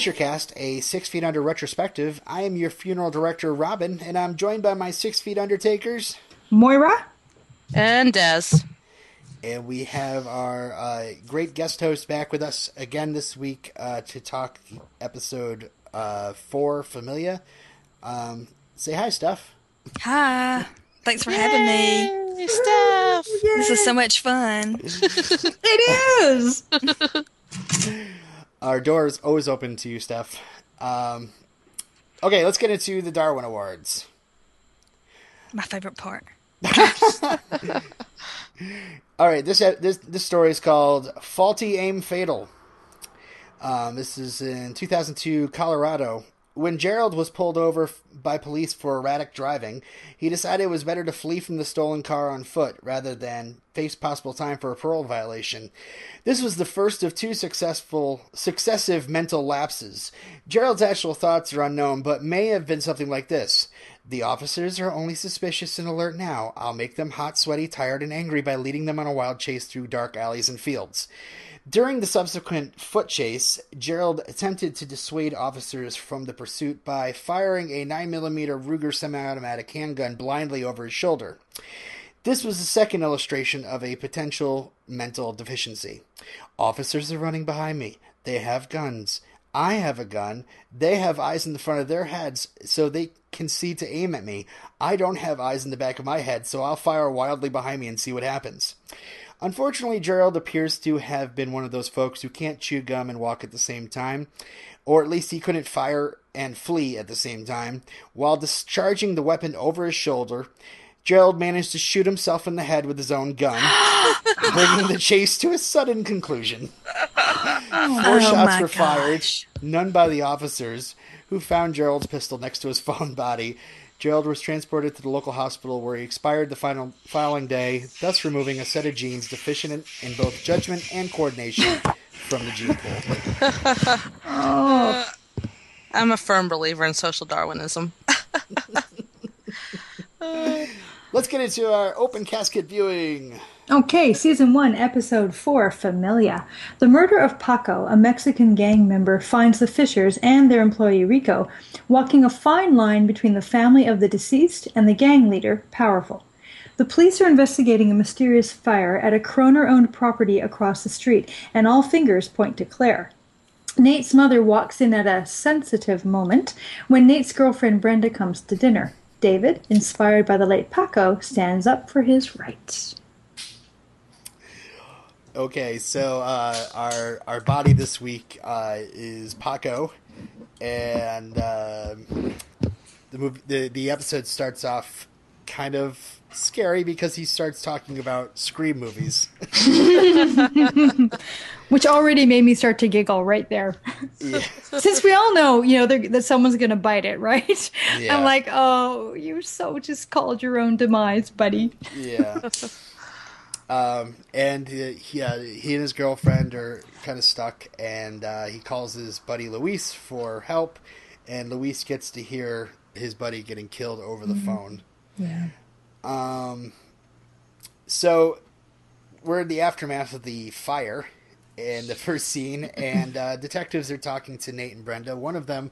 Fishercast, a Six Feet Under retrospective. I am your funeral director, Robin, and I'm joined by my Six Feet Undertakers. Moira? And Des. And we have our uh, great guest host back with us again this week uh, to talk episode uh, four, Familia. Um, say hi, Steph. Hi. Thanks for having me. Yay, Steph. This is so much fun. It is! Our door is always open to you, Steph. Um, okay, let's get into the Darwin Awards. My favorite part. All right, this this this story is called "Faulty Aim Fatal." Um, this is in 2002, Colorado. When Gerald was pulled over by police for erratic driving, he decided it was better to flee from the stolen car on foot rather than face possible time for a parole violation. This was the first of two successful successive mental lapses. Gerald's actual thoughts are unknown, but may have been something like this. The officers are only suspicious and alert now. I'll make them hot, sweaty, tired, and angry by leading them on a wild chase through dark alleys and fields. During the subsequent foot chase, Gerald attempted to dissuade officers from the pursuit by firing a 9mm Ruger semi automatic handgun blindly over his shoulder. This was the second illustration of a potential mental deficiency. Officers are running behind me. They have guns. I have a gun. They have eyes in the front of their heads so they can see to aim at me. I don't have eyes in the back of my head, so I'll fire wildly behind me and see what happens. Unfortunately, Gerald appears to have been one of those folks who can't chew gum and walk at the same time, or at least he couldn't fire and flee at the same time. While discharging the weapon over his shoulder, Gerald managed to shoot himself in the head with his own gun, bringing the chase to a sudden conclusion. Four oh shots Oh my were fired, none by the officers, who found Gerald's pistol next to his fallen body. Gerald was transported to the local hospital where he expired the final following day, thus removing a set of genes deficient in, in both judgment and coordination from the gene pool. I'm a firm believer in social Darwinism. Let's get into our open casket viewing. Okay, season one, episode four, Familia. The murder of Paco, a Mexican gang member, finds the Fishers and their employee Rico walking a fine line between the family of the deceased and the gang leader, Powerful. The police are investigating a mysterious fire at a Kroehner owned property across the street, and all fingers point to Claire. Nate's mother walks in at a sensitive moment when Nate's girlfriend Brenda comes to dinner. David, inspired by the late Paco, stands up for his rights. Okay, so uh, our our body this week uh, is Paco, and um the movie the the episode starts off kind of scary because he starts talking about scream movies. Which already made me start to giggle right there. yeah. Since we all know, you know, that someone's going to bite it, right? Yeah. I'm like, oh, you so just called your own demise, buddy. Yeah. Um, and uh, he, uh, he and his girlfriend are kind of stuck, and uh, he calls his buddy Luis for help, and Luis gets to hear his buddy getting killed over the phone. Yeah. Um, so we're in the aftermath of the fire in the first scene, and uh, detectives are talking to Nate and Brenda. One of them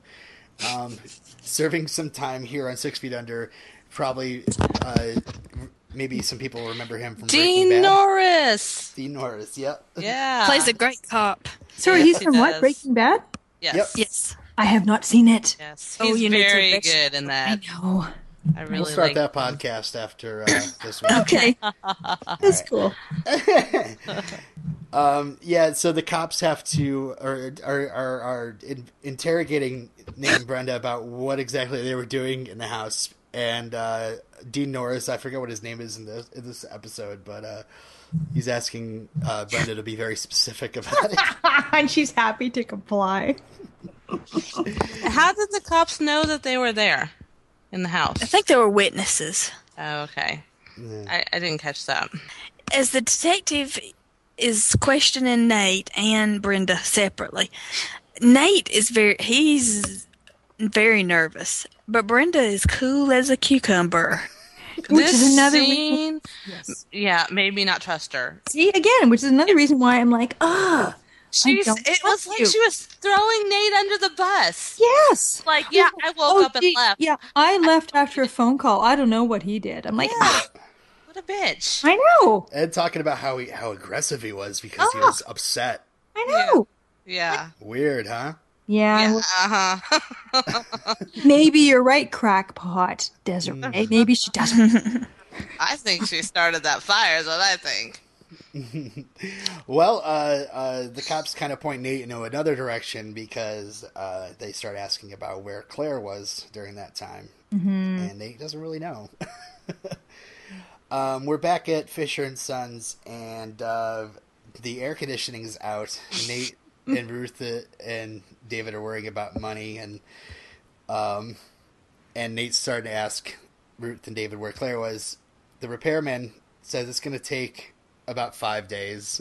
um, serving some time here on Six Feet Under. Probably, uh, maybe some people remember him from Breaking Dean Bad. Norris. Dean Norris, yep. Yeah. Plays a great cop. So Yes, he's he from what? Breaking Bad? Yes. Yep. Yes. I have not seen it. Yes. Oh, He's you need to very good in that. I know. I really We'll start like that podcast after uh, this one. Okay. That's cool. Um, yeah, so the cops have to are are are, are in, interrogating Nate and Brenda about what exactly they were doing in the house, and uh, Dean Norris, I forget what his name is in this in this episode, but uh, he's asking uh, Brenda to be very specific about it. and she's happy to comply. How did the cops know that they were there in the house? I think there were witnesses. Oh, okay. I, I didn't catch that. As the detective is questioning Nate and Brenda separately, Nate is very he's very nervous, but Brenda is cool as a cucumber. Which this is another reason- scene, yeah, made me not trust her. See, again, which is another reason why I'm like, ah, She's, it was trust like you. she was throwing Nate under the bus. Yes. Like, yeah, I woke Oh, up and gee, left. Yeah, I left after a phone call. I don't know what he did. I'm like, "Ah, What a bitch. I know, Ed talking about how he how aggressive he was because he Ah. was upset. I know. Yeah. Weird, huh? Yeah, Yeah. Uh-huh. maybe you're right, crackpot. Desiree. Maybe she doesn't. I think she started that fire is what I think. Well, uh, uh, the cops kind of point Nate in another direction because uh, they start asking about where Claire was during that time, and Nate doesn't really know. um, we're back at Fisher and Sons, and uh, the air conditioning is out. Nate and Ruth uh, and David are worrying about money, and um, and Nate's starting to ask Ruth and David where Claire was. The repairman says it's going to take about five days,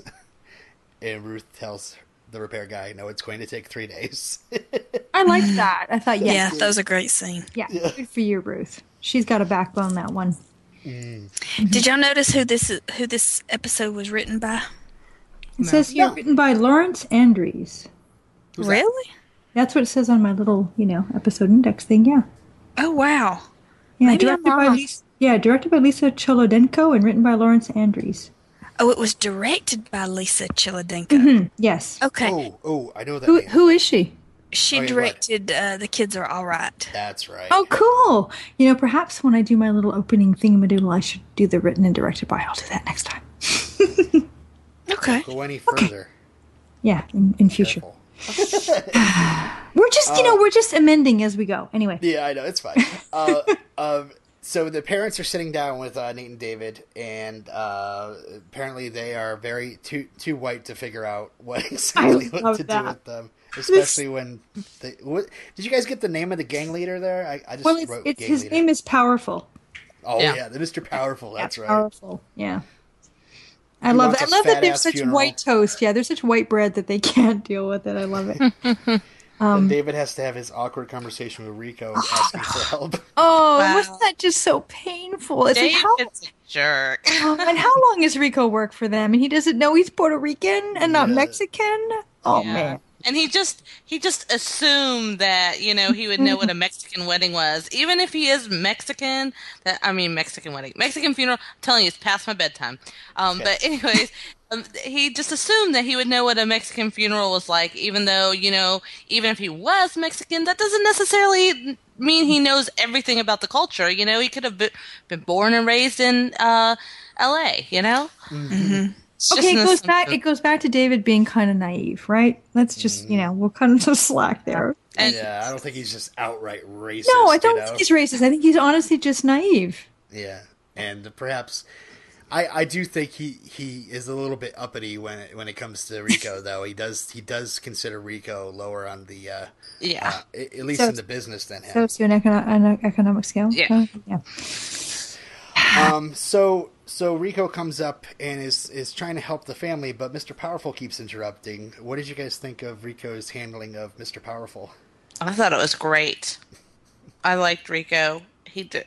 and Ruth tells the repair guy, "No, it's going to take three days." I liked that. I thought, Yeah, yes, that was a great scene. yeah, good for you, Ruth. She's got a backbone. That one. Did y'all notice who this is, who this episode was written by? It says here No. written by Lawrence Andrews. Who's that? really? That's what it says on my little, you know, episode index thing. Yeah. Oh wow. Yeah, Maybe I'm directed by. Lisa, yeah, directed by Lisa Cholodenko and written by Lawrence Andrews. Oh, it was directed by Lisa Cholodenko. Yes. Okay, Oh, oh, I know that Who name. who is she? she Oh, yeah, what? directed uh, "The Kids Are All Right." That's right. Oh, cool. You know, perhaps when I do my little opening thingamadoodle, I should do the written and directed by. I'll do that next time. Okay. Go any further. Okay. Yeah, in, in future. Careful. We're just, you know, we're just amending as we go. Anyway. Yeah, I know it's fine. uh, um, so the parents are sitting down with uh, Nate and David, and uh, apparently they are very too too white to figure out what exactly what love to do with them. Especially when they. What, did you guys get the name of the gang leader there? I, I just Well, it's, wrote it's gang his leader. name is Powerful. oh Yeah. yeah. the Mr. Powerful. That's Yeah, right. Powerful. Yeah. I love wants it. I a love that they're such funeral. white toast. Yeah, they're such white bread that they can't deal with it. I love it. And Um, David has to have his awkward conversation with Rico asking for help. Oh, Wow. wasn't that just so painful? It's like how David's a jerk. oh, and how long has Rico worked for them? And he doesn't know he's Puerto Rican and not Yeah. Mexican. Oh Yeah. man. And he just he just assumed that you know he would know what a Mexican wedding was, even if he is Mexican. That I mean Mexican wedding, Mexican funeral. I'm telling you, it's past my bedtime. Um, but anyways, um, he just assumed that he would know what a Mexican funeral was like, even though you know, even if he was Mexican, that doesn't necessarily mean he knows everything about the culture. You know, he could have been, been born and raised in uh, L.A. You know. It's just Okay, it goes back. It goes back to David being kind of naive, right? Let's just, you know, we'll cut him some slack there. And- yeah, I don't think he's just outright racist. No, I don't know? think he's racist. I think he's honestly just naive. Yeah, and perhaps I I do think he he is a little bit uppity when it, when it comes to Rico though. He does he does consider Rico lower on the uh, yeah. uh at least So- in the business than him. Socioeconomic an economic scale. Yeah. Uh, yeah. Um, so so Rico comes up and is is trying to help the family, but Mr. Powerful keeps interrupting. What did you guys think of Rico's handling of Mr. Powerful? I thought it was great. I liked Rico. He did.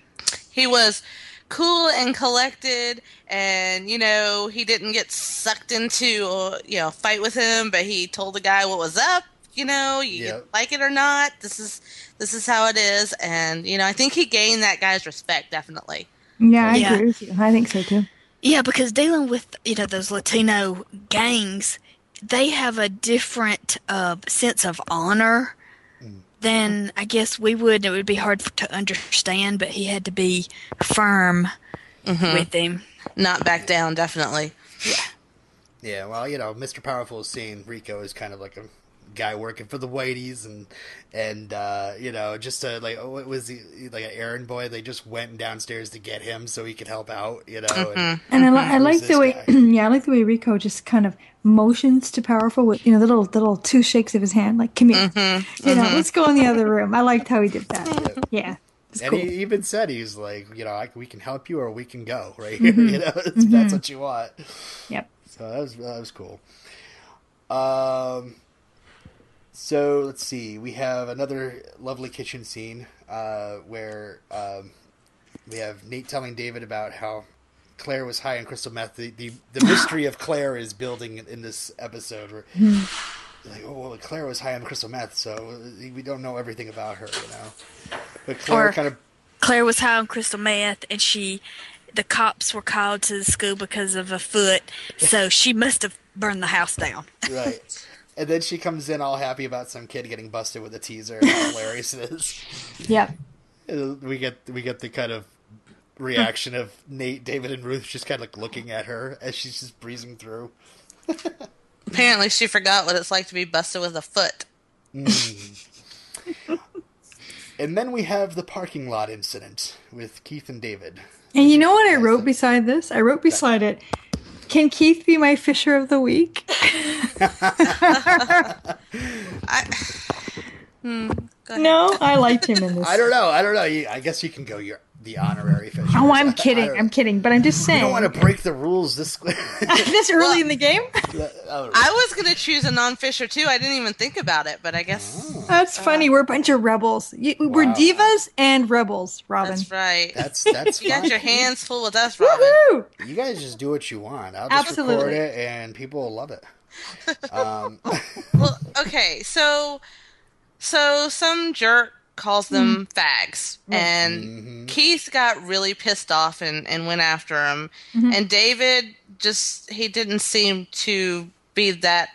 He was cool and collected, and you know he didn't get sucked into uh, you know fight with him, but he told the guy what was up. You know, you Yep. like it or not. This is this is how it is, and you know I think he gained that guy's respect definitely. Yeah, I Yeah. agree with you. I think so too. Yeah, because dealing with you know those Latino gangs, they have a different uh, sense of honor than I guess we would. It would be hard to understand, but he had to be firm with him. Not back down, definitely. Yeah. Yeah, well, you know, Mr. Powerful is seeing Rico as kind of like a guy working for the Whiteys, and and uh, you know, just a, like oh, what was he like an errand boy? They just went downstairs to get him so he could help out, you know. And, mm-hmm. And I, li- I like the way, yeah, I like the way Rico just kind of motions to Powerful with you know the little the little two shakes of his hand, like come here, mm-hmm. you know, mm-hmm. let's go in the other room. I liked how he did that. Yeah, it's and cool. he even said he's like, you know, I, we can help you or we can go right here, you know, if that's what you want. Yep. So that was that was cool. Um, so let's see. We have another lovely kitchen scene uh, where um, we have Nate telling David about how Claire was high on crystal meth. The the, the mystery of Claire is building in this episode. Where, like, oh, well, Claire was high on crystal meth, so we don't know everything about her, you know. But Claire Or- kind of Claire was high on crystal meth, and she, the cops were called to the school because of a foot, so she must have burned the house down. right. And then she comes in all happy about some kid getting busted with a teaser. and How hilarious it is! Yep. We get we get the kind of reaction of Nate, David, and Ruth just kind of like looking at her as she's just breezing through. Apparently, she forgot what it's like to be busted with a foot. Mm-hmm. And then we have the parking lot incident with Keith and David. And you know what I wrote beside this? I wrote beside it, "Can Keith be my Fisher of the week?" I, hmm. No, I liked him in this. I don't know. I don't know. I guess you can go your the honorary Fisher. Oh, I I'm kidding. I'm kidding. But I'm just saying. I saying. don't want to break the rules this. this early in the game? Oh, I was gonna choose a non-Fisher too. I didn't even think about it, but I guess That's funny. We're a bunch of rebels. You, We're Wow. divas and rebels, Robin. that's right. that's that's you got your hands full with us, Robin. Woohoo! You guys just do what you want. I'll just record it, and people will love it. Um, Well, okay, so so some jerk calls them fags, and mm-hmm. Keith got really pissed off and and went after him, and David just he didn't seem to be that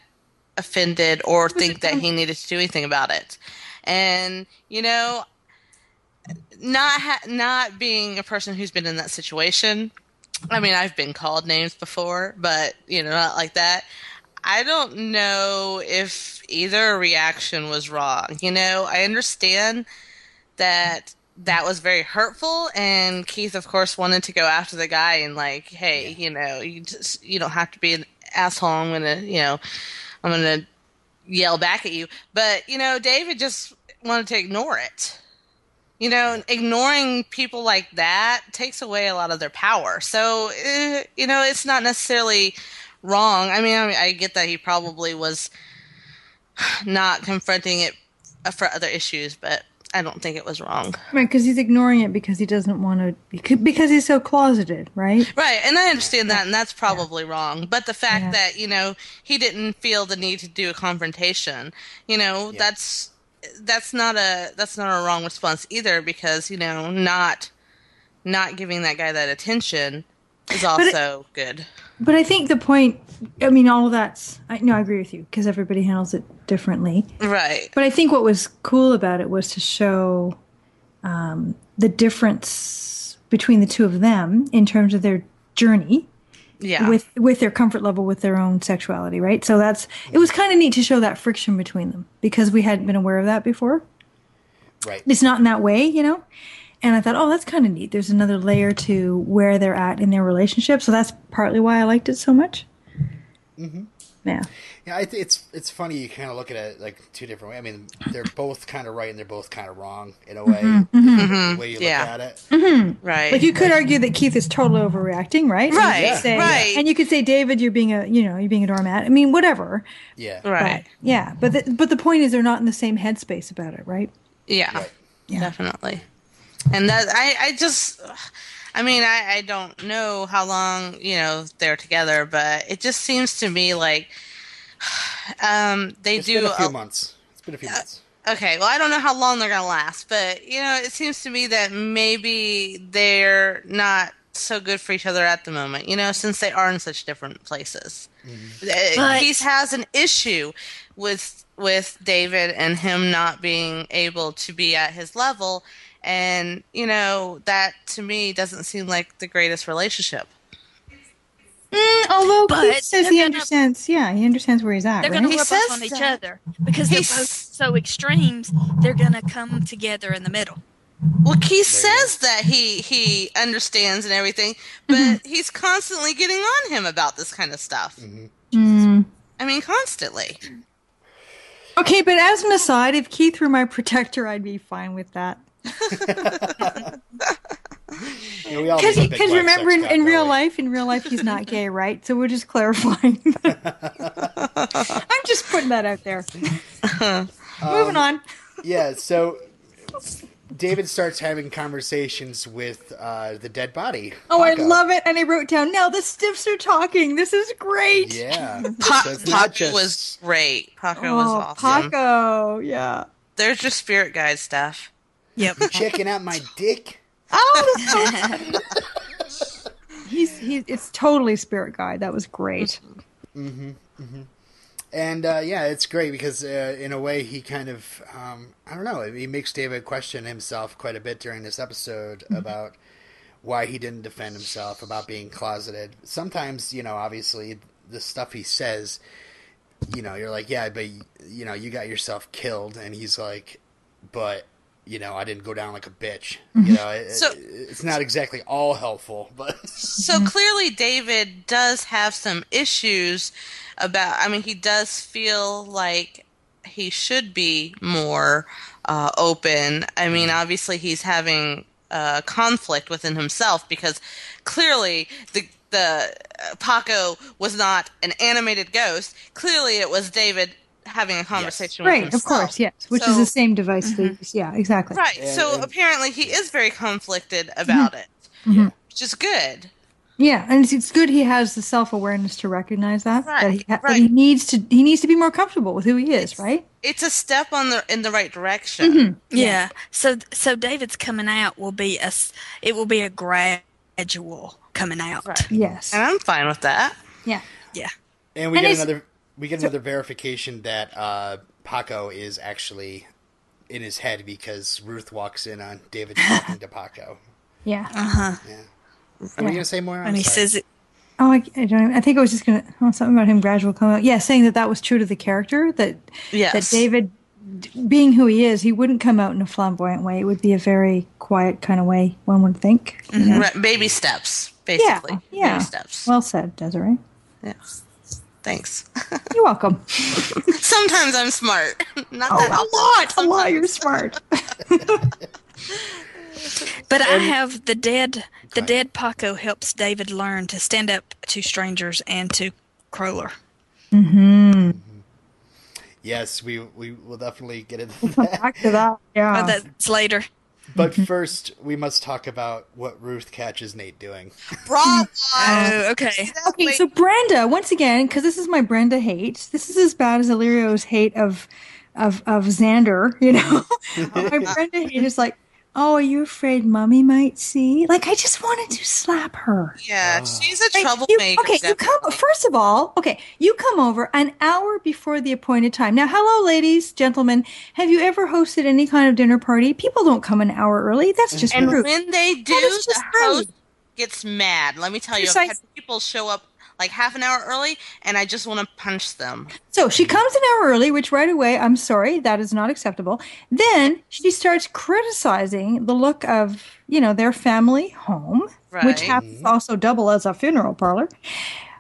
offended or think that he needed to do anything about it, and you know. Not ha- not being a person who's been in that situation, I mean, I've been called names before, but you know, not like that. I don't know if either reaction was wrong. You know, I understand that that was very hurtful, and Keith, of course, wanted to go after the guy and like, hey, you know, you just you don't have to be an asshole. I'm gonna, you know, I'm gonna yell back at you. But you know, David just wanted to ignore it. You know, ignoring people like that takes away a lot of their power. So, eh, you know, it's not necessarily wrong. I mean, I, mean, I get that he probably was not confronting it for other issues, but I don't think it was wrong. Right, because he's ignoring it because he doesn't want to, because he's so closeted, right? Right, and I understand that, and that's probably wrong. But the fact Yeah. that you know he didn't feel the need to do a confrontation, you know, Yeah. that's that's not a that's not a wrong response either, because you know not not giving that guy that attention is it- also good. But I think the point, I mean, all of that's, I, no, I agree with you because everybody handles it differently. Right. But I think what was cool about it was to show um, the difference between the two of them in terms of their journey Yeah. with with their comfort level with their own sexuality, right? So that's it was kind of neat to show that friction between them because we hadn't been aware of that before. right. It's not in that way, you know. And I thought, oh, that's kind of neat. There's another layer to where they're at in their relationship. So that's partly why I liked it so much. Mm-hmm. Yeah. Yeah, I it's it's funny. You kind of look at it like two different ways. I mean, they're both kind of right and they're both kind of wrong in a mm-hmm. way. Mm-hmm. The mm-hmm. way you look Yeah. at it. right. Like you could argue that Keith is totally overreacting, right? And you Right, could say- right. And you could say, David, you're being a, you know, you're being a doormat. I mean, whatever. Yeah. right. But, yeah. But the, but the point is, they're not in the same headspace about it, right? Yeah. Right. Yeah. Definitely. And that I, I just I mean, I, I don't know how long, you know, they're together, but it just seems to me like um they It's do been a few a- months. It's been a few months. Okay, well, I don't know how long they're going to last, but you know, it seems to me that maybe they're not so good for each other at the moment. You know, since they are in such different places. Uh, But- Keith has an issue with with David and him not being able to be at his level, and you know that to me doesn't seem like the greatest relationship. Mm, although But Keith says they're he gonna- understands. Yeah, he understands where he's at. They're right? going to He rub off on each that. other because they're both so extremes. They're going to come together in the middle. Well, Keith says that he he understands and everything, but he's constantly getting on him about this kind of stuff. Mm. I mean, constantly. Okay, but as an aside, if Keith were my protector, I'd be fine with that. Yeah, we all Because need a remember, in, in real life, in real life, he's not gay, right? So we're just clarifying. I'm just putting that out there. Um, Moving on. yeah, so David starts having conversations with uh, the dead body. Oh, I love it. And I wrote down, now the stiffs are talking. This is great. Yeah, Pa- So Paco just- was great. Paco was Oh, awesome. Paco. Yeah. There's your spirit guide stuff. Yep. checking out my dick. Oh, he's he. It's totally spirit guide. That was great. Mhm, mhm. And uh, yeah, it's great because uh, in a way he kind of um, I don't know he makes David question himself quite a bit during this episode about why he didn't defend himself about being closeted. Sometimes you know obviously the stuff he says, you know you're like yeah, but you know you got yourself killed, and he's like, but you know I didn't go down like a bitch. You know it, So- it's not exactly all helpful, but So clearly, David does have some issues about. I mean, he does feel like he should be more uh, open. I mean, obviously, he's having uh, conflict within himself because clearly the the uh, Paco was not an animated ghost. Clearly, it was David having a conversation with Right. himself. Of course. Yes. Which is the same device they mm-hmm. use. Yeah. Exactly. Right. And- so and- apparently, he is very conflicted mm-hmm. about it, yeah. which is good. Yeah, and it's, it's good he has the self awareness to recognize that that he Right, that he needs to he needs to be more comfortable with who he is, right? It's a step on the in the right direction. Mm-hmm. Yeah. So so David's coming out will be a s- it will be a gradual coming out. Right. Yes. And I'm fine with that. Yeah. Yeah. And we And get another we get another verification that uh, Paco is actually in his head because Ruth walks in on David talking to Paco. Yeah. Uh huh. Yeah. Are we gonna say more? I'm And he sorry. says it. Oh, I, I don't. Even, I think I was just gonna oh, something about him gradual coming out. Yeah, saying that that was true to the character that Yes. that David, being who he is, he wouldn't come out in a flamboyant way. It would be a very quiet kind of way. One would think. you know? Right, baby steps, basically. Yeah. Baby steps. Well said, Desiree. yeah. Thanks. You're welcome. Sometimes I'm smart. Not Oh, that a often. lot, a lot. You're smart. But I have the dead the ahead. dead Paco helps David learn to stand up to strangers and to Kroehner. Hmm. Yes, we we will definitely get into that. Back to that. Yeah. But that's later. But mm-hmm. first, we must talk about what Ruth catches Nate doing. Bravo. Oh, okay. Okay, so Brenda, once again, because this is my Brenda hate. This is as bad as Illyrio's hate of of of Xander. You know, my Brenda hate is like, oh, are you afraid Mommy might see? Like, I just wanted to slap her. Yeah, she's a Like, you- troublemaker. okay, you come. First of all, okay, you come over an hour before the appointed time. Now, hello, ladies, gentlemen. Have you ever hosted any kind of dinner party? People don't come an hour early. That's just And rude. when they do, the just rude. host gets mad. Let me tell you, I've had people show up like half an hour early, and I just want to punch them. So she comes an hour early, which right away, I'm sorry, that is not acceptable. Then she starts criticizing the look of, you know, their family home, which happens mm-hmm. also double as a funeral parlor.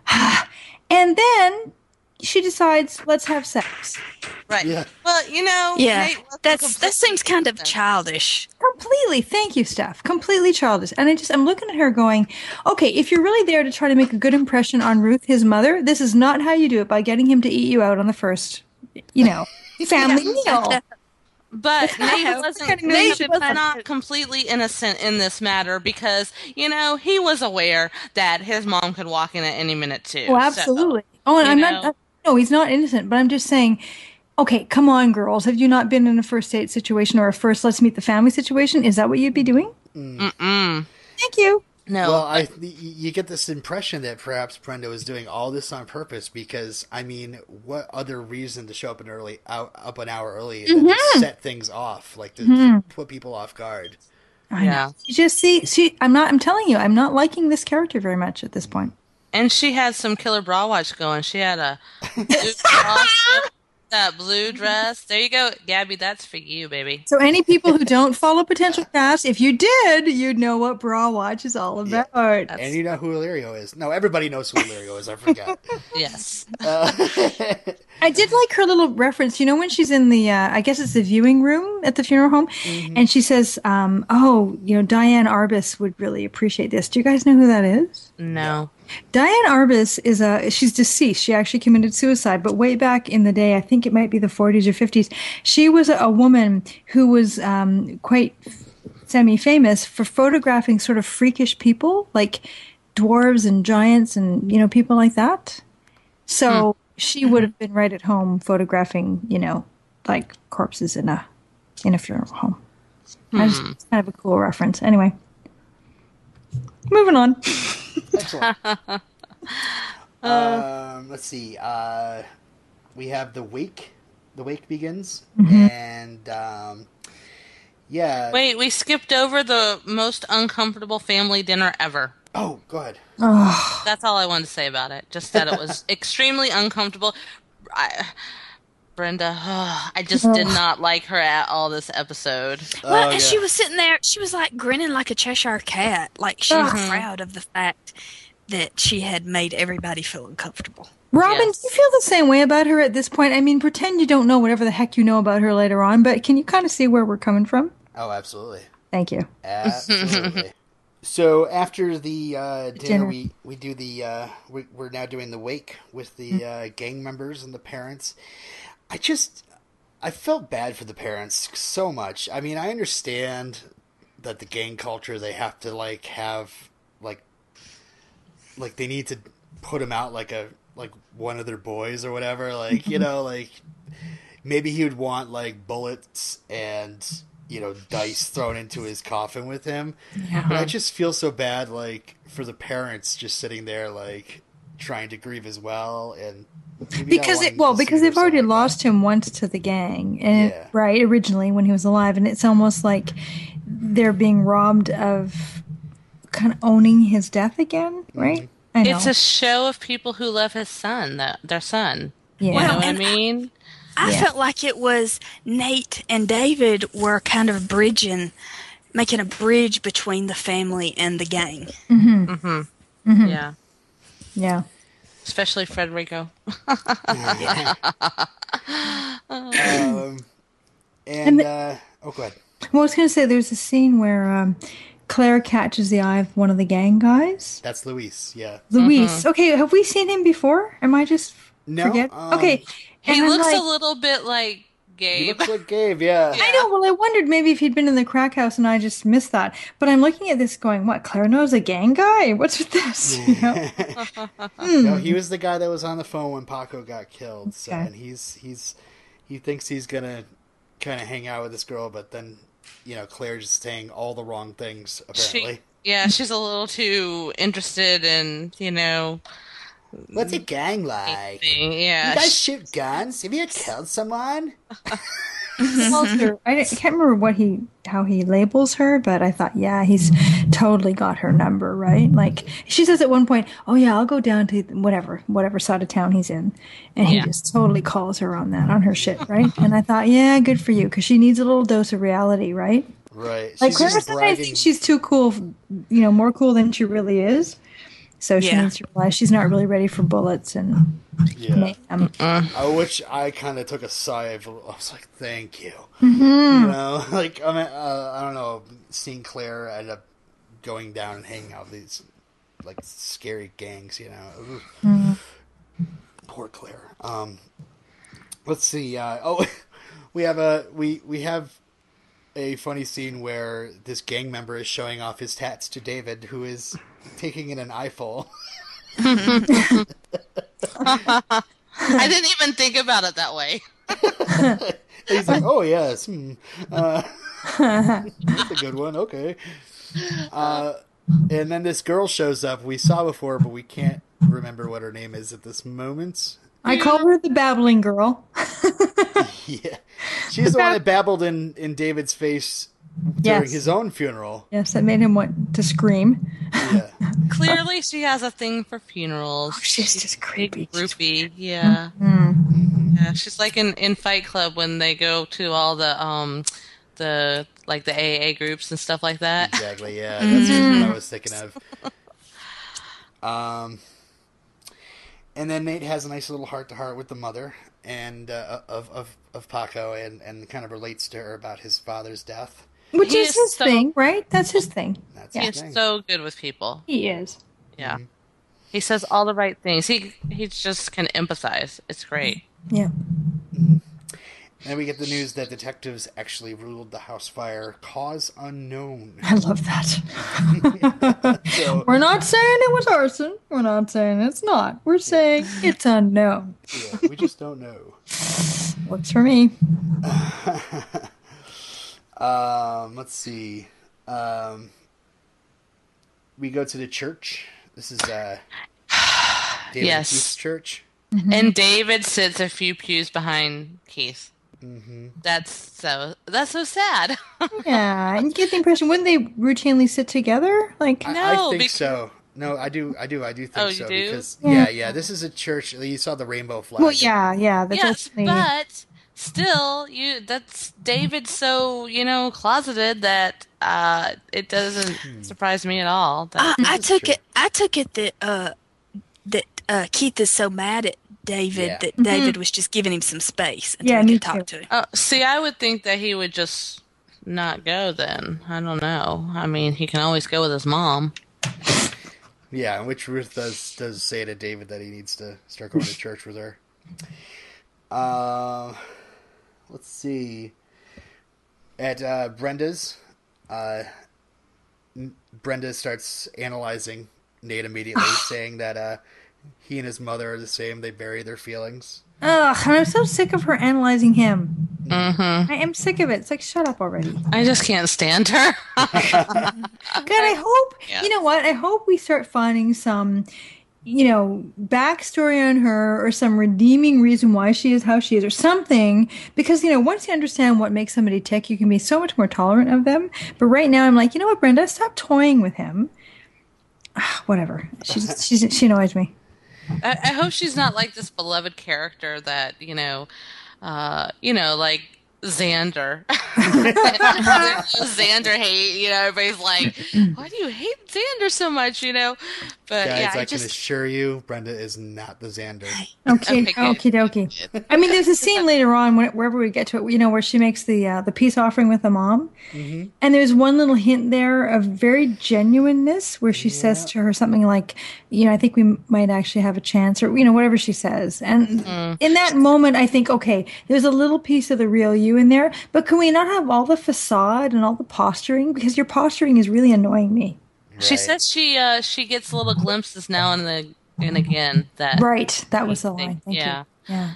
and then she decides, let's have sex. Right. Yeah. Well, you know, Yeah. Nate That's that seems kind of childish. Completely, thank you, Steph. Completely childish. And I just, I'm looking at her going, okay, if you're really there to try to make a good impression on Ruth, his mother, this is not how you do it by getting him to eat you out on the first, you know, family meal. But Nate What wasn't, Nate was was not completely innocent in this matter because, you know, he was aware that his mom could walk in at any minute too. Oh, So, absolutely. oh, and I'm know. not. No, he's not innocent. But I'm just saying. Okay, come on, girls. Have you not been in a first date situation or a first let's meet the family situation? Is that what you'd be doing? mm-mm. Thank you. No. Well, I you get this impression that perhaps Brenda was doing all this on purpose because I mean, what other reason to show up an early out up an hour early than to mm-hmm. set things off, like to mm-hmm. put people off guard? I Yeah. know. You just see, see. I'm not. I'm telling you, I'm not liking this character very much at this point. And she had some killer bra watch going. She had a blue that blue dress. There you go, Gabby. That's for you, baby. So, any people who don't follow Potential Cast, if you did, you'd know what Bra Watch is all about. And you know who Illyrio is? No, everybody knows who Illyrio is. I forgot. Yes. Uh, I did like her little reference. You know, when she's in the, uh, I guess it's the viewing room at the funeral home, and she says, um, "Oh, you know, Diane Arbus would really appreciate this." Do you guys know who that is? No. Diane Arbus is a she's deceased. She actually committed suicide, but way back in the day, I think it might be the 40s or 50s, she was a, a woman who was um, quite semi-famous for photographing sort of freakish people, like dwarves and giants and you know people like that. So she would have been right at home photographing, you know, like corpses in a in a funeral home. I just, it's kind of a cool reference. Anyway, moving on. Excellent. um, let's see. Uh, we have the wake. The wake begins, and um, yeah. Wait, we skipped over the most uncomfortable family dinner ever. Oh, good. Oh, That's all I wanted to say about it. Just that it was extremely uncomfortable. I, Brenda, I just did not like her at all this episode. Well, Oh, and she was sitting there, she was like grinning like a Cheshire cat. Like she was Mhm. proud of the fact that she had made everybody feel uncomfortable. Robin, Yes. do you feel the same way about her at this point? I mean, pretend you don't know whatever the heck you know about her later on, but can you kind of see where we're coming from? Oh, absolutely. Thank you. Absolutely. so after the uh, dinner, Dinner. we we do the uh, we, we're now doing the wake with the uh, gang members and the parents. I just I felt bad for the parents so much. I mean, I understand that the gang culture they have to like have like like they need to put him out like a like one of their boys or whatever. Like you know like maybe he would want like bullets and you know dice thrown into his coffin with him. But I just feel so bad like for the parents just sitting there like trying to grieve as well and maybe Because it well, because they've already like lost him once to the gang, and Yeah. right originally when he was alive, and it's almost like they're being robbed of kind of owning his death again, mm-hmm. right? I know. It's a show of people who love his son, that their son. yeah. You know Well, what I mean? I Yeah. felt like it was Nate and David were kind of bridging, making a bridge between the family and the gang. Mm-hmm. mm-hmm. mm-hmm. Yeah. Yeah. Especially Frederico. um, And and the- uh, oh go ahead Well, I was going to say there's a scene where um, Claire catches the eye of one of the gang guys. that's Luis yeah Luis. Okay, have we seen him before? Am I just No, forget? um, okay. He and I'm looks like- a little bit like he looks like Gabe yeah I know. Well, I wondered maybe if he'd been in the crack house and I just missed that. But I'm looking at this going, what? Claire knows a gang guy? What's with this? You know? Hmm. no he was the guy that was on the phone when Paco got killed so Okay. and he's he's he thinks he's gonna kind of hang out with this girl but then you know Claire's just saying all the wrong things apparently She, yeah, she's a little too interested in, you know, what's a gang like being, you yeah. guys she- shoot guns have you killed someone Walter, I, can't remember what he how he labels her, but I thought, yeah, he's totally got her number, right? Like she says at one point, "Oh yeah, I'll go down to whatever whatever side of town he's in," and he Yeah. just totally calls her on that on her shit, right? And I thought, yeah, good for you, because she needs a little dose of reality, right? right Like she's Claire just sometimes bragging thinks she's too cool, you know, more cool than she really is. So she Yeah. needs to realize she's not really ready for bullets and yeah mayhem. I which I kind of took a sigh of. I was like, "Thank you." Mm-hmm. You know, like I mean, uh, I don't know, seeing Claire end up going down and hanging out with these like scary gangs. You know, Mm-hmm. poor Claire. Um, let's see. Uh, oh, we have a we we have a funny scene where this gang member is showing off his tats to David, who is taking in an eyeful. I didn't even think about it that way. He's like, "Oh yes, hmm. uh, that's a good one." Okay. Uh, and then this girl shows up. We saw before, but we can't remember what her name is at this moment. I call her the babbling girl. Yeah, she's the one that babbled in in David's face during Yes. his own funeral. Yes, that made him want to scream. Yeah, Clearly, she has a thing for funerals. Oh, she's just creepy. Big groupie, yeah. Mm. Yeah, she's like in, in Fight Club when they go to all the um the like the AA groups and stuff like that. exactly. Yeah, that's what I was thinking of. Um, and then Nate has a nice little heart to heart with the mother and uh, of of of Paco, and and kind of relates to her about his father's death. Which He is is his so- thing, right? That's his thing. That's He's his thing. so good with people. He is. Yeah. he says all the right things. He he just can empathize. It's great. Yeah. Then we get the news that detectives actually ruled the house fire cause unknown. I love that. So, We're not saying it was arson. We're not saying it's not. We're saying it's unknown. yeah, we just don't know. Works for me. Um, let's see. Um, we go to the church. This is uh, David Yes. Keith's church. And David sits a few pews behind Keith. That's so that's so sad. Yeah, and you get the impression wouldn't they routinely sit together? Like, I, No, I think bec- so. No, I do. I do. I do think Oh, you so do? because Yeah. yeah, yeah. This is a church. You saw the rainbow flag. well, yeah, yeah. That's yes, ultimately- but still, you that's David so you know closeted that uh, it doesn't surprise me at all. That, I, I took true. it. I took it that uh, that uh, Keith is so mad at David Yeah. that David was just giving him some space until Yeah, he could talk too. to him. Oh, see, I would think that he would just not go then. I don't know. I mean, he can always go with his mom. Yeah, which Ruth does does say to David that he needs to start going to church with her. Uh, let's see. At uh, Brenda's, uh, Brenda starts analyzing Nate immediately, saying that uh, he and his mother are the same. They bury their feelings. Ugh, and I'm so sick of her analyzing him. Mm-hmm. I am sick of it. It's like, shut up already. I just can't stand her. God, I hope Yeah. you know what? I hope we start finding some, you know, backstory on her or some redeeming reason why she is how she is or something. Because you know, once you understand what makes somebody tick, you can be so much more tolerant of them. But right now, I'm like, you know what, Brenda, stop toying with him. Ah, Whatever. She's, she's she annoys me. I, I hope she's not like this beloved character that you know, uh, you know, like Xander. Xander hate, you know. Everybody's like, "Why do you hate Xander so much?" You know, but Guys, yeah, I, I can assure you, Brenda is not the Xander. Okay, Okay, okay, dokie. I mean, there's a scene later on when, wherever we get to it, you know, where she makes the uh, the peace offering with the mom, and there's one little hint there of very genuineness where she says to her something like, you know, I think we might actually have a chance, or you know, whatever she says. And in that moment, I think, okay, there's a little piece of the real you in there, but can we not have all the facade and all the posturing because your posturing is really annoying me. she says she uh she gets little glimpses now and then and again that Right, that was the line. Thank yeah. you. Yeah.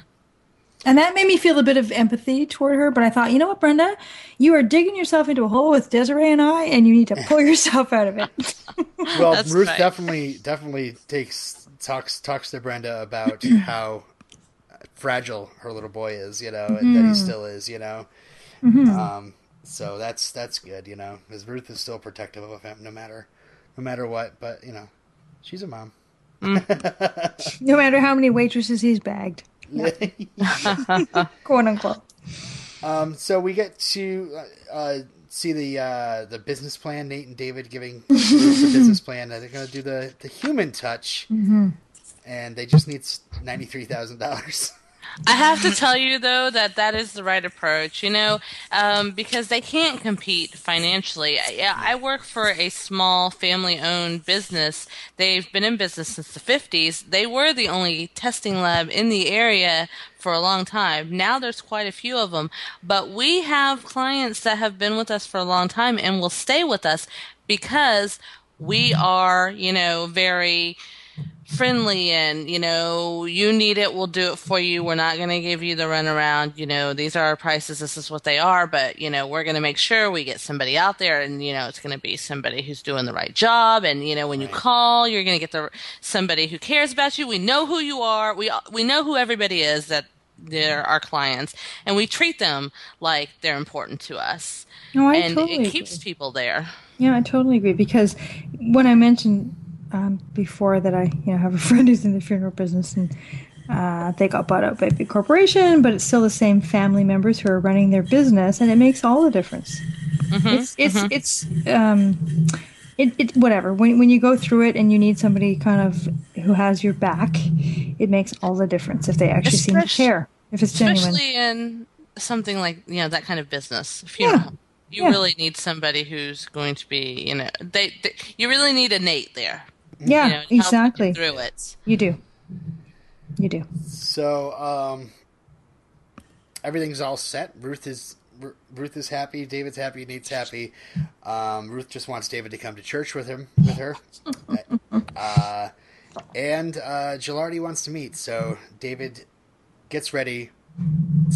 And that made me feel a bit of empathy toward her, but I thought, you know what, Brenda? You are digging yourself into a hole with Desiree and I, and you need to pull yourself out of it. Well, That's Ruth right. definitely definitely takes talks talks to Brenda about how fragile her little boy is, you know, and that he still is, you know. Um, so that's that's good, you know, because Ruth is still protective of him, no matter no matter what. But you know, she's a mom. no matter how many waitresses he's bagged, quote unquote. um, so we get to uh, uh, see the uh, the business plan. Nate and David giving the business plan. They're going to do the the human touch, and they just need ninety three thousand dollars. I have to tell you though that that is the right approach, you know, um, because they can't compete financially. I- Yeah, I work for a small family-owned business. They've been in business since the 50s. They were the only testing lab in the area for a long time. Now there's quite a few of them, but we have clients that have been with us for a long time and will stay with us because we are, you know, very friendly and you know you need it we'll do it for you. We're not going to give you the runaround you know these are our prices this is what they are but you know we're going to make sure we get somebody out there and you know it's going to be somebody who's doing the right job and you know when you call you're going to get the somebody who cares about you. We know who you are. We we know who everybody is that they're our clients and we treat them like they're important to us. No, I and totally it keeps agree. people there. Yeah, I totally agree because when I mentioned um, before that I you know have a friend who's in the funeral business and uh, they got bought out by a big corporation, but it's still the same family members who are running their business, and it makes all the difference. it's it's it's um, it, it whatever when when you go through it and you need somebody kind of who has your back, it makes all the difference if they actually seem to Especially- care if it's genuine. especially in something like you know that kind of business funeral you yeah. really need somebody who's going to be you know they, they you really need a nate there Yeah, you know, to help exactly. you through it. You do. You do. So um, everything's all set. Ruth is Ruth is happy. David's happy. Nate's happy. Um, Ruth just wants David to come to church with him with her. uh, and uh, Gilardi wants to meet. So David gets ready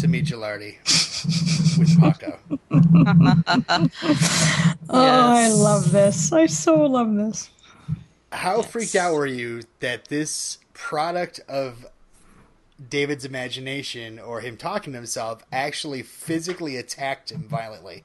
to meet Gilardi with Paco. Oh, I love this. I so love this. How freaked out were you that this product of David's imagination or him talking to himself actually physically attacked him violently?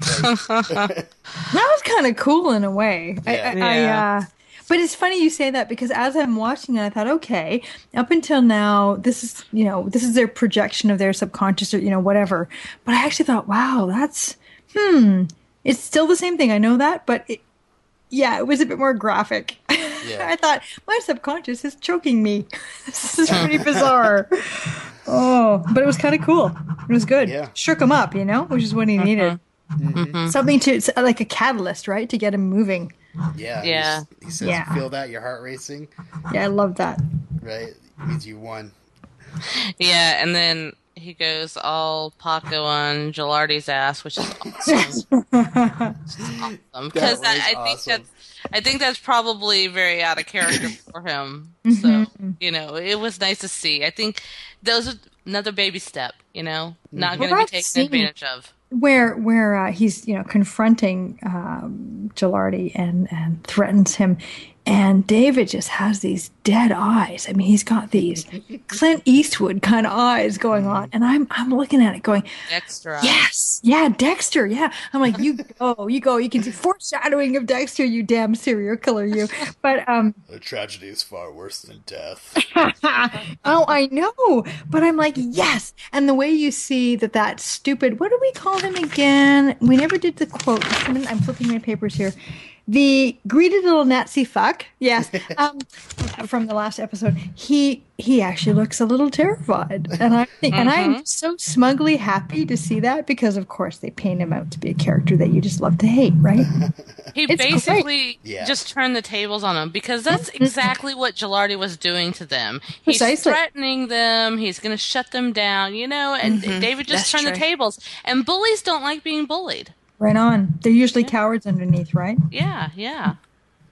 That was kind of cool in a way. Yeah. I, I, Yeah. uh, but it's funny you say that because as I'm watching it, I thought, okay, up until now, this is you know this is their projection of their subconscious or you know whatever. But I actually thought, wow, that's hmm. It's still the same thing. I know that, but it, yeah, it was a bit more graphic. Yeah. I thought my subconscious is choking me. this is pretty bizarre. oh, but it was kind of cool. It was good. Yeah. Shook him up, you know, which is what he uh-huh. needed. Mm-hmm. Mm-hmm. Something to like a catalyst, right, to get him moving. Yeah. Yeah. He says, Yeah. Feel that? Your heart racing, Yeah, I love that. right? It means you won." Yeah, and then he goes all Paco on Gilardi's ass, which is awesome. awesome. Because was I, I think awesome. that's I think that's probably very out of character for him. Mm-hmm. So you know, it was nice to see. I think that was another baby step. You know, not going to be that taken advantage of. Where where uh, he's you know confronting um, Gilardi and and threatens him, and David just has these dead eyes. I mean, he's got these Clint Eastwood kind of eyes going on, and I'm I'm looking at it going, Dexter. Yes. Yeah, Dexter. Yeah. I'm like, you go, you go. You can see foreshadowing of Dexter, you damn serial killer, you. But um A tragedy is far worse than death. oh, I know. But I'm like, yes. And the way you see that that stupid, what do we call him again? We never did the quote. Just a minute, I'm flipping my papers here. The greedy little Nazi fuck, yes, um, from the last episode. He he actually looks a little terrified, and I think, and I'm mm-hmm. so smugly happy to see that because, of course, they paint him out to be a character that you just love to hate, right? He It's basically Yeah. just turned the tables on them because that's mm-hmm. exactly what Gilardi was doing to them. He's Precisely. threatening them. He's going to shut them down, you know. And mm-hmm. David just that's turned the tables. And bullies don't like being bullied. Right on. They're usually cowards underneath, right? Yeah, yeah.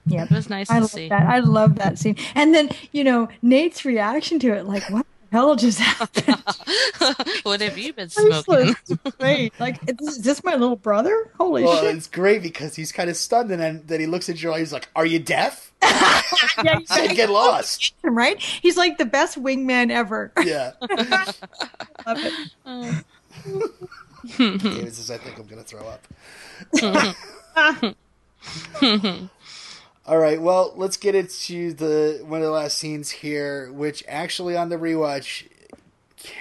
Yeah. It was nice I to see. that. I love that scene. And then, you know, Nate's reaction to it, like, what the hell just happened? what have you been I smoking? like, Wait, like, is this my little brother? Holy shit. well, shit. it's great because he's kind of stunned, and then, then he looks at Joel. He's like, "Are you deaf? Yeah, he's Then get lost." right? He's like the best wingman ever. Yeah. Love it. Oh. David says, "I think I'm going to throw up." All right, well, let's get into the one of the last scenes here, which actually on the rewatch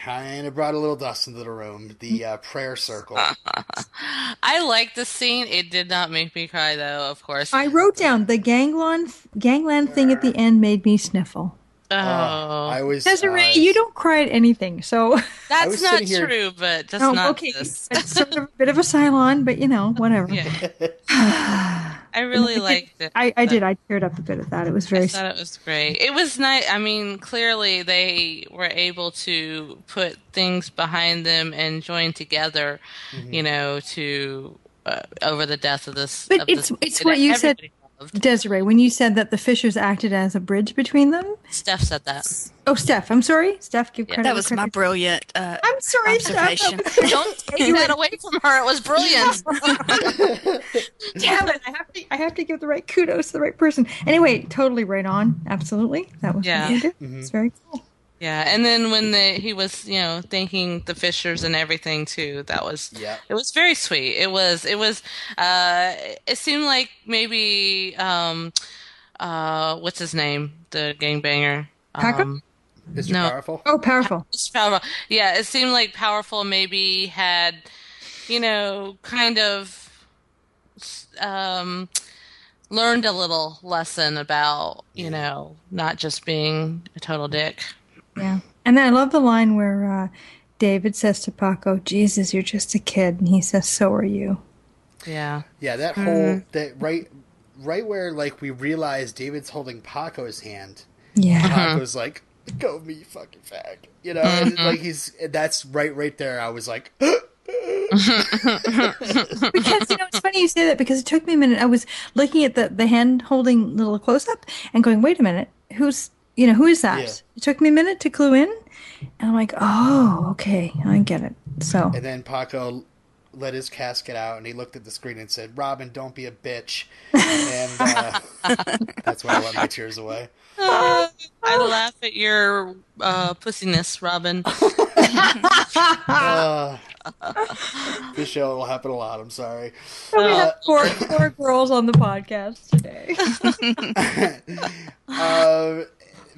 kind of brought a little dust into the room. The uh, prayer circle. I like the scene. It did not make me cry, though, of course. I wrote down the gangland, gangland thing at the end made me sniffle. Oh, I was. Desiree, uh, you don't cry at anything, so that's not here- true, but just no, not okay. this. It's sort of a bit of a Cylon, but you know, whatever. Yeah. I really liked it. I, I did. I teared up a bit at that. It was very. I thought it was great. It was nice. I mean, clearly they were able to put things behind them and join together, you know, to uh, over the death of this. But of it's- this it's what you said- everybody loved. Desiree, when you said that the Fishers acted as a bridge between them. Steph said that. Oh, Steph, I'm sorry. Steph, give Yeah, credit. That where was my brilliant uh, I'm sorry, Steph. observation. That Don't take that away from her. It was brilliant. Damn it! I have to. I have to give the right kudos to the right person. Anyway, totally right on. Absolutely, that was Yeah. what you did. It's very cool. Yeah, and then when the he was, you know, thanking the Fishers and everything too, that was Yeah. it was very sweet. It was it was uh it seemed like maybe um uh what's his name? The gangbanger. Paco? Um Mr. No. Powerful. Oh, powerful. it's powerful. Yeah, it seemed like powerful maybe had you know, kind of um learned a little lesson about, you know, not just being a total dick. Yeah, and then I love the line where uh, David says to Paco, "Jesus, you're just a kid," and he says, "So are you." Yeah. Yeah, that Mm. whole that right right where like we realize David's holding Paco's hand. Yeah. Paco's like, "Go me, you fucking fag," you know, and like he's that's right, right there. I was like, because you know it's funny you say that because it took me a minute. I was looking at the the hand holding little close up and going, wait a minute, who's you know who is that? Yeah. It took me a minute to clue in, and I'm like, oh, okay, I get it. So and then Paco let his casket out and he looked at the screen and said, "Robin, don't be a bitch," and uh, that's when I let my tears away. Uh, I laugh at your uh, pussiness, Robin. Uh, this show will happen a lot. I'm sorry. we Uh, have four four girls on the podcast today.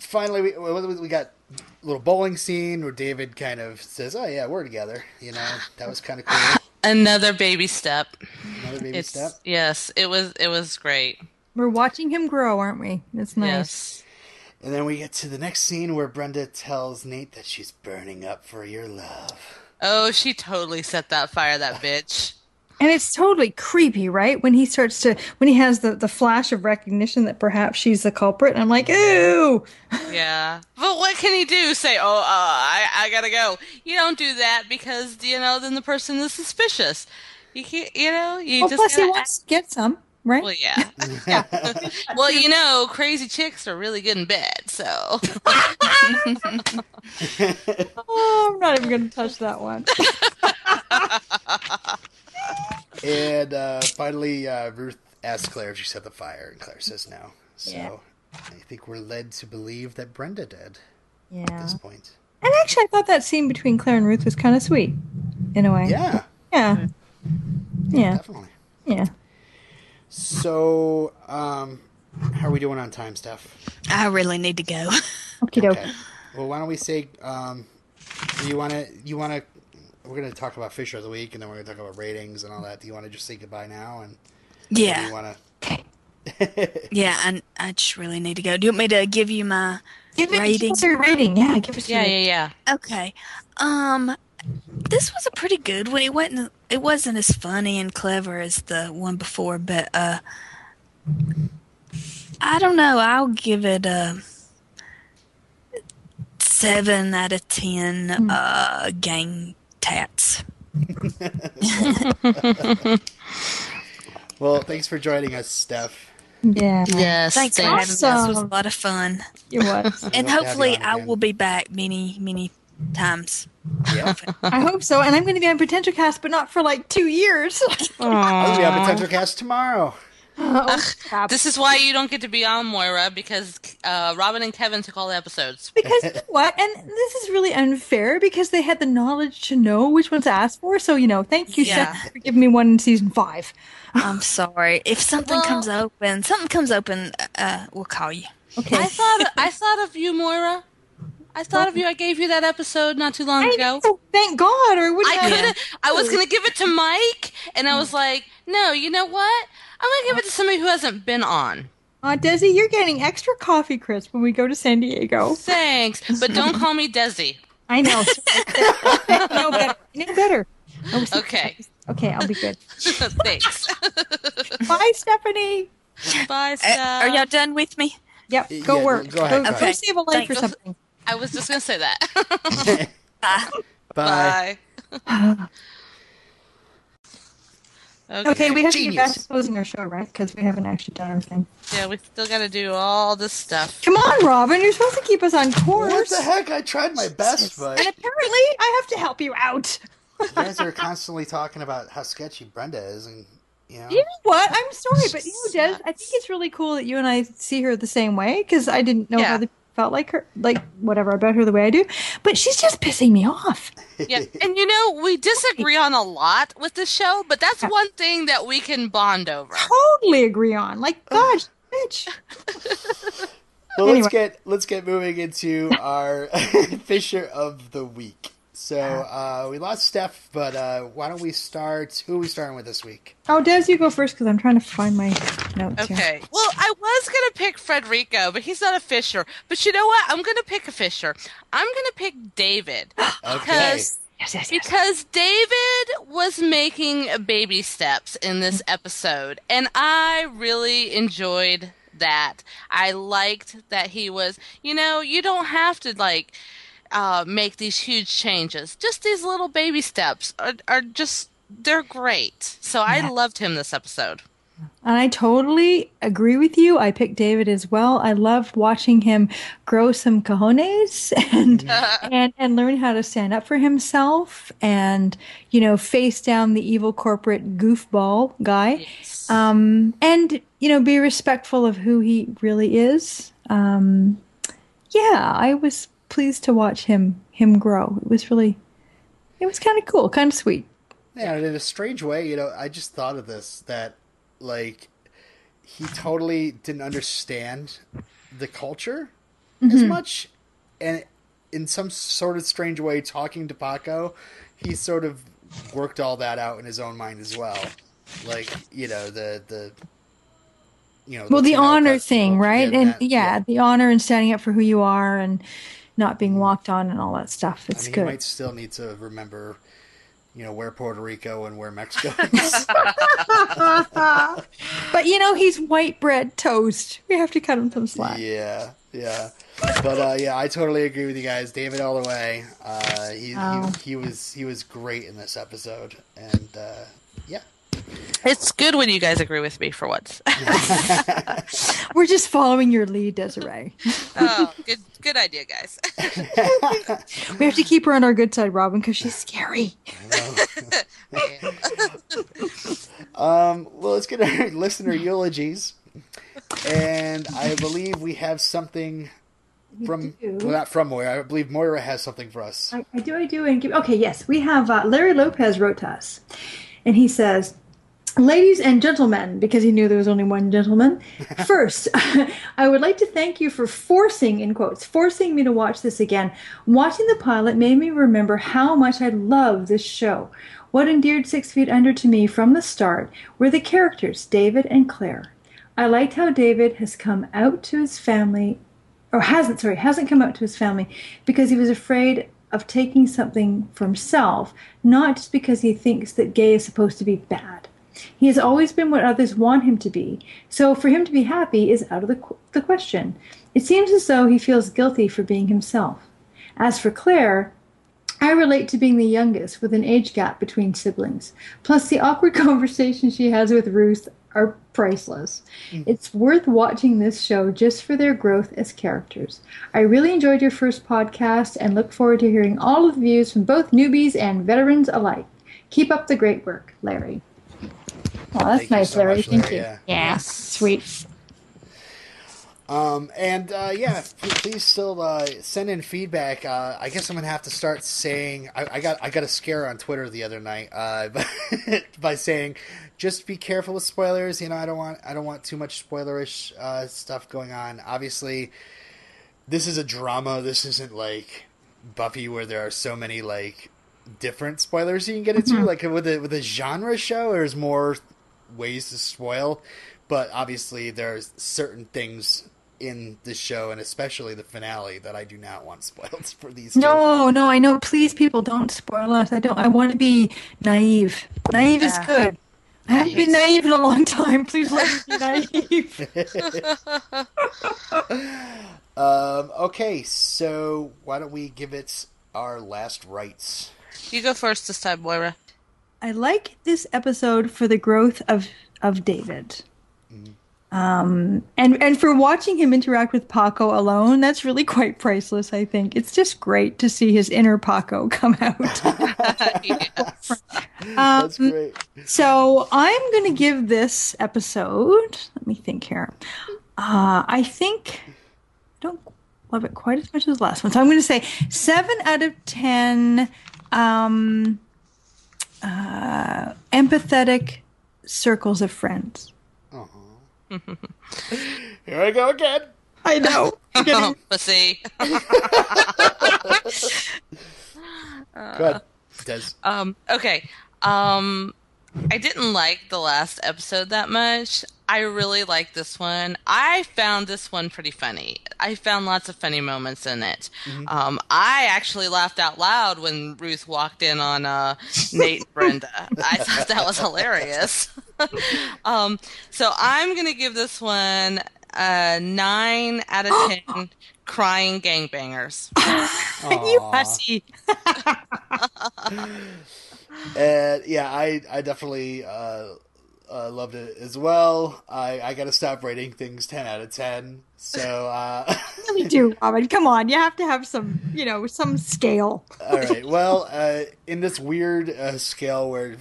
Finally, we, we we got a little bowling scene where David kind of says, "Oh yeah, we're together." You know, that was kind of cool. Another baby step. Another baby It's step. yes, it was it was great. We're watching him grow, aren't we? It's nice. Yes. And then we get to the next scene where Brenda tells Nate that she's burning up for your love. Oh, she totally set that fire, that bitch. And it's totally creepy, right? When he starts to, when he has the, the flash of recognition that perhaps she's the culprit, and I'm like, ooh! Yeah. But what can he do? Say, oh, uh, I, I gotta go. You don't do that because, you know, then the person is suspicious. You can't, you know, you Well, just plus he wants to get some, right? Well, yeah. well, you know, crazy chicks are really good in bed, so. Oh, I'm not even going to touch that one. And uh, finally, uh, Ruth asks Claire if she set the fire, and Claire says no. So Yeah. I think we're led to believe that Brenda did Yeah. at this point. And actually, I thought that scene between Claire and Ruth was kind of sweet, in a way. Yeah, Yeah. Yeah. definitely. Yeah. So, um, how are we doing on time, Steph? I really need to go. Okie. Okay. Well, why don't we say, um, you want to, you want to, we're going to talk about Fisher of the Week, and then we're going to talk about ratings and all that. Do you want to just say goodbye now? And Yeah, you want to? yeah, I, I just really need to go. Do you want me to give you my Give rating? give us your rating. Yeah, give us your Yeah, yeah, yeah. Okay. Um this was a pretty good one. It wasn't it wasn't as funny and clever as the one before, but uh I don't know, I'll give it a seven out of ten uh gang tats. well, thanks for joining us, Steph. Yeah. Yes, Thanks for having me. This was a lot of fun. It was. And love to have you hopefully I will be back many, many times. Yeah. I hope so. And I'm going to be on Potential Cast, but not for like two years. I'll be on Potential Cast tomorrow. oh, crap. This is why you don't get to be on Moira because uh, Robin and Kevin took all the episodes. Because you know what? And this is really unfair because they had the knowledge to know which ones to ask for. So, you know, thank you, Yeah. Seth, for giving me one in season five. I'm sorry. If something Well- comes open, something comes open, uh, we'll call you. Okay. I thought I thought of you, Moira. I thought of you. I gave you that episode not too long I ago. know, thank God, or I wouldn't I have. could. I was gonna give it to Mike, and I was like, no, you know what? I'm gonna give it to somebody who hasn't been on. Uh, Desi, you're getting extra coffee crisp when we go to San Diego. Thanks, but don't call me Desi. I know. no better. I know better. I Okay. Okay, I'll be good. Thanks. Bye, Stephanie. Bye, Uh, Steph. are y'all done with me? Yep, go Yeah, work. go ahead, Go, go go save a life or Thanks. something. I was just gonna say that. Bye. Bye. Bye. Okay, we have to Genius. get back to closing our show, right? Because we haven't actually done our thing. Yeah, we still got to do all this stuff. Come on, Robin. You're supposed to keep us on course. What the heck? I tried my best, but And apparently, I have to help you out. you guys are constantly talking about how sketchy Brenda is, and you know. You know what? I'm sorry, but you know, Des, I think it's really cool that you and I see her the same way because I didn't know Yeah. how they felt like her, like whatever about her the way I do. But she's just pissing me off. Yeah, and you know we disagree on a lot with the show, but that's one thing that we can bond over. Totally agree on. Like, gosh, bitch. Well, Anyway. let's get let's get moving into our Fisher of the week. So uh, we lost Steph, but uh, why don't we start? Who are we starting with this week? Oh, Des, you go first because I'm trying to find my notes here. Okay. Well, I was gonna pick Federico, but he's not a Fisher. But you know what? I'm gonna pick a Fisher. I'm gonna pick David Okay. because Yes, yes, yes. Because David was making baby steps in this episode, and I really enjoyed that. I liked that he was, you know, you don't have to like uh, make these huge changes. Just these little baby steps are, are just, they're great. So I loved him this episode. And I totally agree with you. I picked David as well. I loved watching him grow some cojones and and and learn how to stand up for himself and you know face down the evil corporate goofball guy. Yes. Um, and you know be respectful of who he really is. Um, yeah, I was pleased to watch him him grow. It was really it was kind of cool, kind of sweet. Yeah, and in a strange way, you know, I just thought of this that, like, he totally didn't understand the culture as mm-hmm. much, and in some sort of strange way, talking to Paco, he sort of worked all that out in his own mind as well. Like, you know, the the. You know, well the honor thing right and that- yeah, the honor and standing up for who you are and not being walked on and all that stuff I it's mean, good he might still need to remember, you know, where Puerto Rico and where Mexico is. but you know he's white bread toast we have to cut him some slack Yeah, yeah. But uh, yeah, I totally agree with you guys. David all the way. Uh, he, Oh. he he was he was great in this episode, and uh, yeah, It's good when you guys agree with me for once. we're just following your lead desiree oh, good good idea, guys. we have to keep her on our good side robin because she's scary Um, well, let's get our listener eulogies, and I believe we have something from well, not from Moira. I believe Moira has something for us. I, I do, I do, and give. Okay, yes, we have uh, Larry Lopez wrote to us, and he says, "Ladies and gentlemen," because he knew there was only one gentleman. First, I would like to thank you for forcing, in quotes, forcing me to watch this again. Watching the pilot made me remember how much I love this show. What endeared Six Feet Under to me from the start were the characters David and Claire. I liked how David has come out to his family or hasn't sorry hasn't come out to his family because he was afraid of taking something for himself not just because he thinks that gay is supposed to be bad he has always been what others want him to be so for him to be happy is out of the, qu- the question it seems as though he feels guilty for being himself as for claire I relate to being the youngest with an age gap between siblings. Plus, the awkward conversations she has with Ruth are priceless. Mm. It's worth watching this show just for their growth as characters. I really enjoyed your first podcast and look forward to hearing all of the views from both newbies and veterans alike. Keep up the great work, Larry. Oh, that's Thank nice, so Larry. much, Thank you. yeah. Yeah, sweet. Um, and uh, yeah, p- please still uh, send in feedback. Uh, I guess I'm gonna have to start saying I, I got I got a scare on Twitter the other night uh, by, by saying just be careful with spoilers. You know, I don't want I don't want too much spoilerish uh, stuff going on. Obviously, this is a drama. This isn't like Buffy where there are so many like different spoilers you can get into. Like with a with a genre show, there's more ways to spoil, but obviously there's certain things in the show and especially the finale that I do not want spoiled for these. two. No, no, I know. Please, people, don't spoil us. I don't. I want to be naive. Naive is good. I haven't been naive in a long time. Please let me be naive. Um, okay, so why don't we give it our last rites? You go first this time, Moira. I like this episode for the growth of of David. Um, and and for watching him interact with Paco alone, that's really quite priceless. I think it's just great to see his inner Paco come out. Yes. That's Um, great. So I'm going to give this episode. Let me think here. Uh, I think I don't love it quite as much as the last one, so I'm going to say seven out of ten. Um, uh, empathetic circles of friends. Here I go again. I know. Pussy. Good. Des. Um, okay. Um, I didn't like the last episode that much. I really like this one. I found this one pretty funny. I found lots of funny moments in it. Um, I actually laughed out loud when Ruth walked in on uh, Nate and Brenda. I thought that was hilarious. um, so I'm going to give this one a 9 out of 10 crying gangbangers. you hussy. And yeah, I I definitely uh, uh, loved it as well. I I got to stop rating things ten out of ten. So uh, We do, Robin. Come on, you have to have some, you know, some scale. all right. Well, uh, in this weird uh, scale where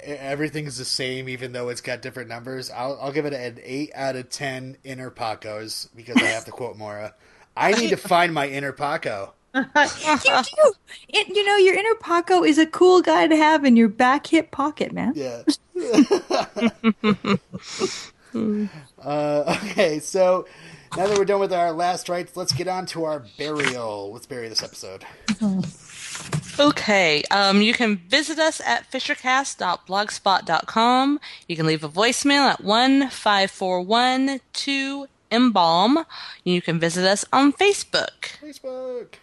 everything's the same, even though it's got different numbers, I'll I'll give it an eight out of ten inner Pacos because I have to quote Moira. I need to find my inner Paco. You do. It, you know, your inner Paco is a cool guy to have in your back hip pocket, man. Yeah. uh, okay, so now that we're done with our last rites, let's get on to our burial. Let's bury this episode. Okay, um, you can visit us at fishercast.blogspot.com. You can leave a voicemail at 15412 embalm. You can visit us on Facebook. Facebook.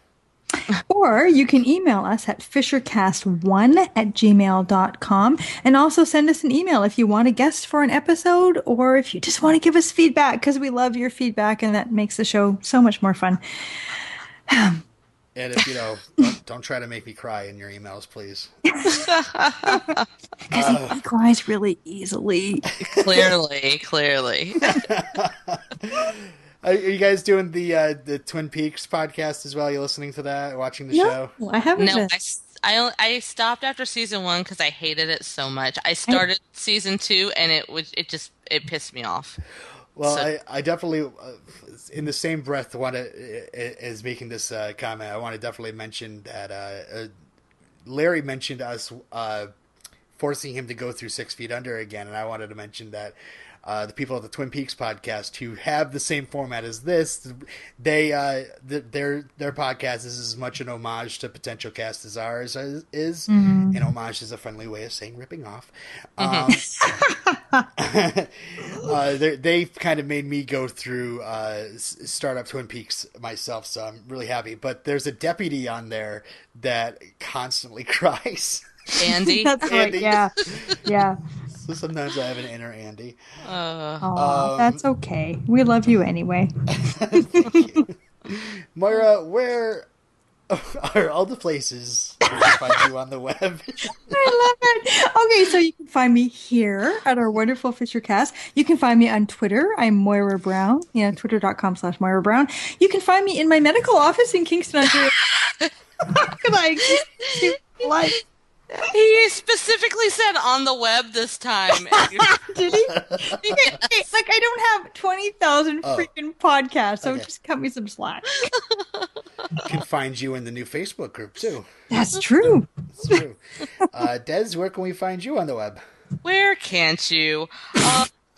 Or you can email us at fishercast1 at gmail.com and also send us an email if you want a guest for an episode or if you just want to give us feedback because we love your feedback and that makes the show so much more fun. And if you know, don't, don't try to make me cry in your emails, please. Because he cries really easily. Clearly, clearly. Are you guys doing the uh, the Twin Peaks podcast as well? You listening to that? Watching the No, show? I haven't. No, been. I, s- I, on- I stopped after season one because I hated it so much. I started season two and it was it just it pissed me off. Well, So- I, I definitely, uh, in the same breath, want to is making this uh, comment. I want to definitely mention that uh, uh, Larry mentioned us uh, forcing him to go through Six Feet Under again, and I wanted to mention that. Uh, the people at the Twin Peaks podcast who have the same format as this, they uh, th- their their podcast is as much an homage to Potential Cast as ours is. is. And homage is a friendly way of saying ripping off. Um, uh, they- they've kind of made me go through uh, s- Startup Twin Peaks myself, so I'm really happy. But there's a deputy on there that constantly cries. Andy, That's right. Yeah. Yeah. So sometimes I have an inner Andy. uh, Aw, Um, that's okay. We love you anyway. Moira, where are all the places we can find you on the web? I love it. Okay, so you can find me here at our wonderful Fisher Cast. You can find me on Twitter. I'm Moira Brown. You know, twitter.com slash Moira Brown. You can find me in my medical office in Kingston, Ontario. Can I like he specifically said on the web this time. did he? You like I don't have 20,000 freaking podcasts, so Okay. just cut me some slack. can find you in the new Facebook group too. That's true. That's true. Uh, Des, where can we find you on the web? Where can't you? Uh,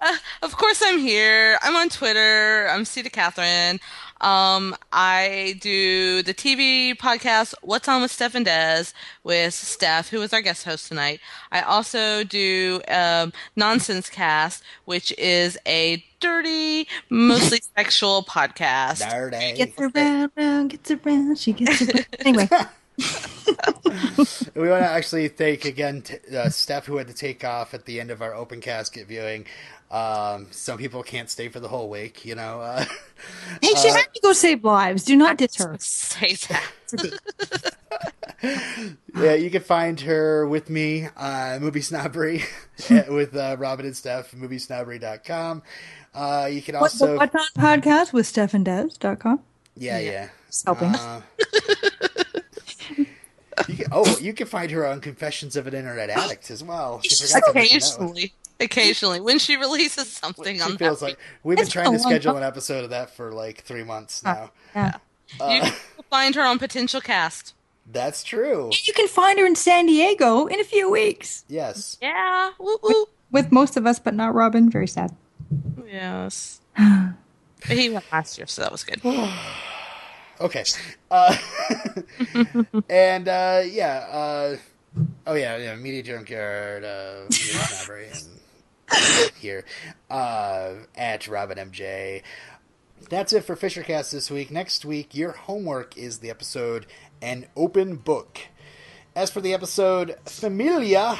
uh, of course, I'm here. I'm on Twitter. I'm Cedar Catherine. Um, I do the TV podcast What's On with Steph and Des with Steph, who is our guest host tonight. I also do um, Nonsense Cast, which is a dirty, mostly sexual podcast. Dirty. Gets around, round, gets around, she gets around. Anyway, We want to actually thank again t- uh, Steph who had to take off at the end of our open casket viewing. Um, some people can't stay for the whole week, you know. Uh, hey, she had to go save lives. Do not diss her. Say that. yeah, you can find her with me, uh, Movie Snobbery, with uh, Robin and Steph, moviesnobbery.com. Uh, you can also, the What's on podcast with StephanDez.com. yeah, yeah. helping. Uh, you can, oh, you can find her on Confessions of an Internet Addict as well. She forgot to mention that one. Occasionally, occasionally, when she releases something She on feels that like we've been It's trying to been a long schedule time. an episode of that for like three months uh, now. Yeah. Uh, you can find her on Potential Cast. That's true. You can find her in San Diego in a few weeks. Yes. Yeah. Woo woo. With most of us, but not Robin. Very sad. Yes. But he went last year, so that was good. Okay. Uh, and uh, yeah, uh, Oh yeah, yeah, Media Junkyard, uh, Media Library, and here uh, at Robin MJ. That's it for Fishercast this week. Next week, your homework is the episode "An Open Book." As for the episode "Familia,"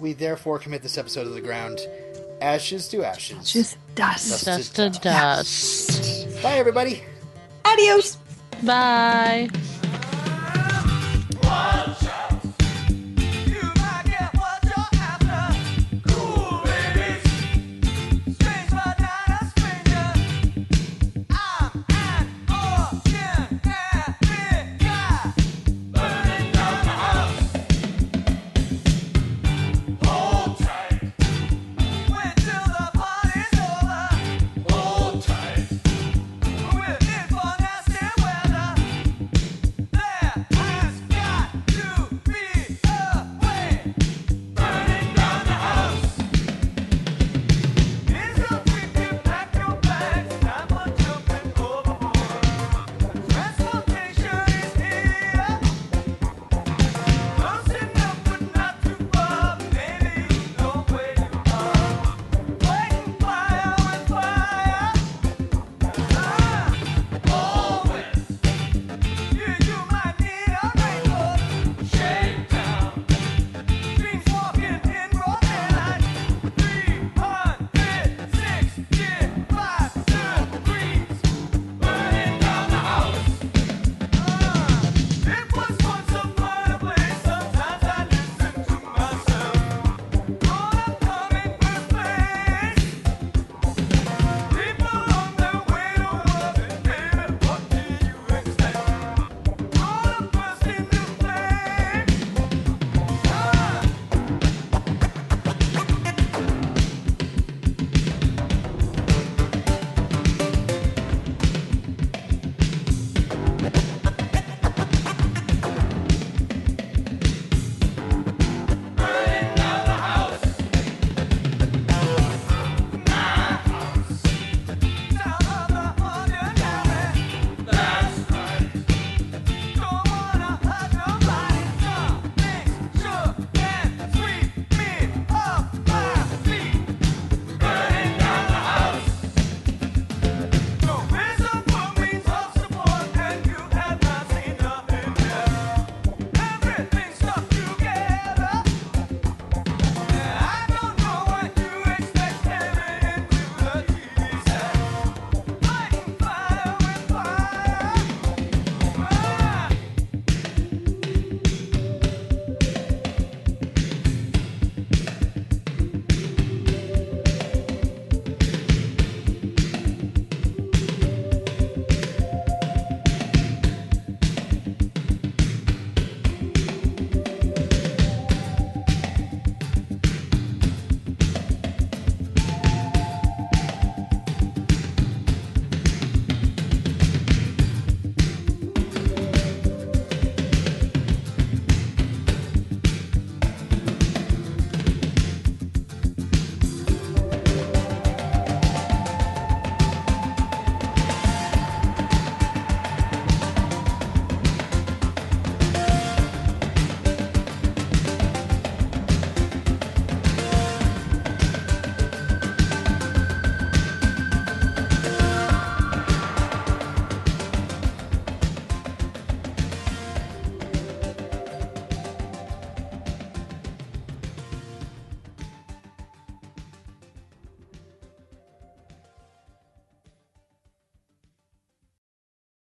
we therefore commit this episode to the ground. Ashes to ashes. Just dust. Dust to dust. Bye, everybody. Adios. Bye.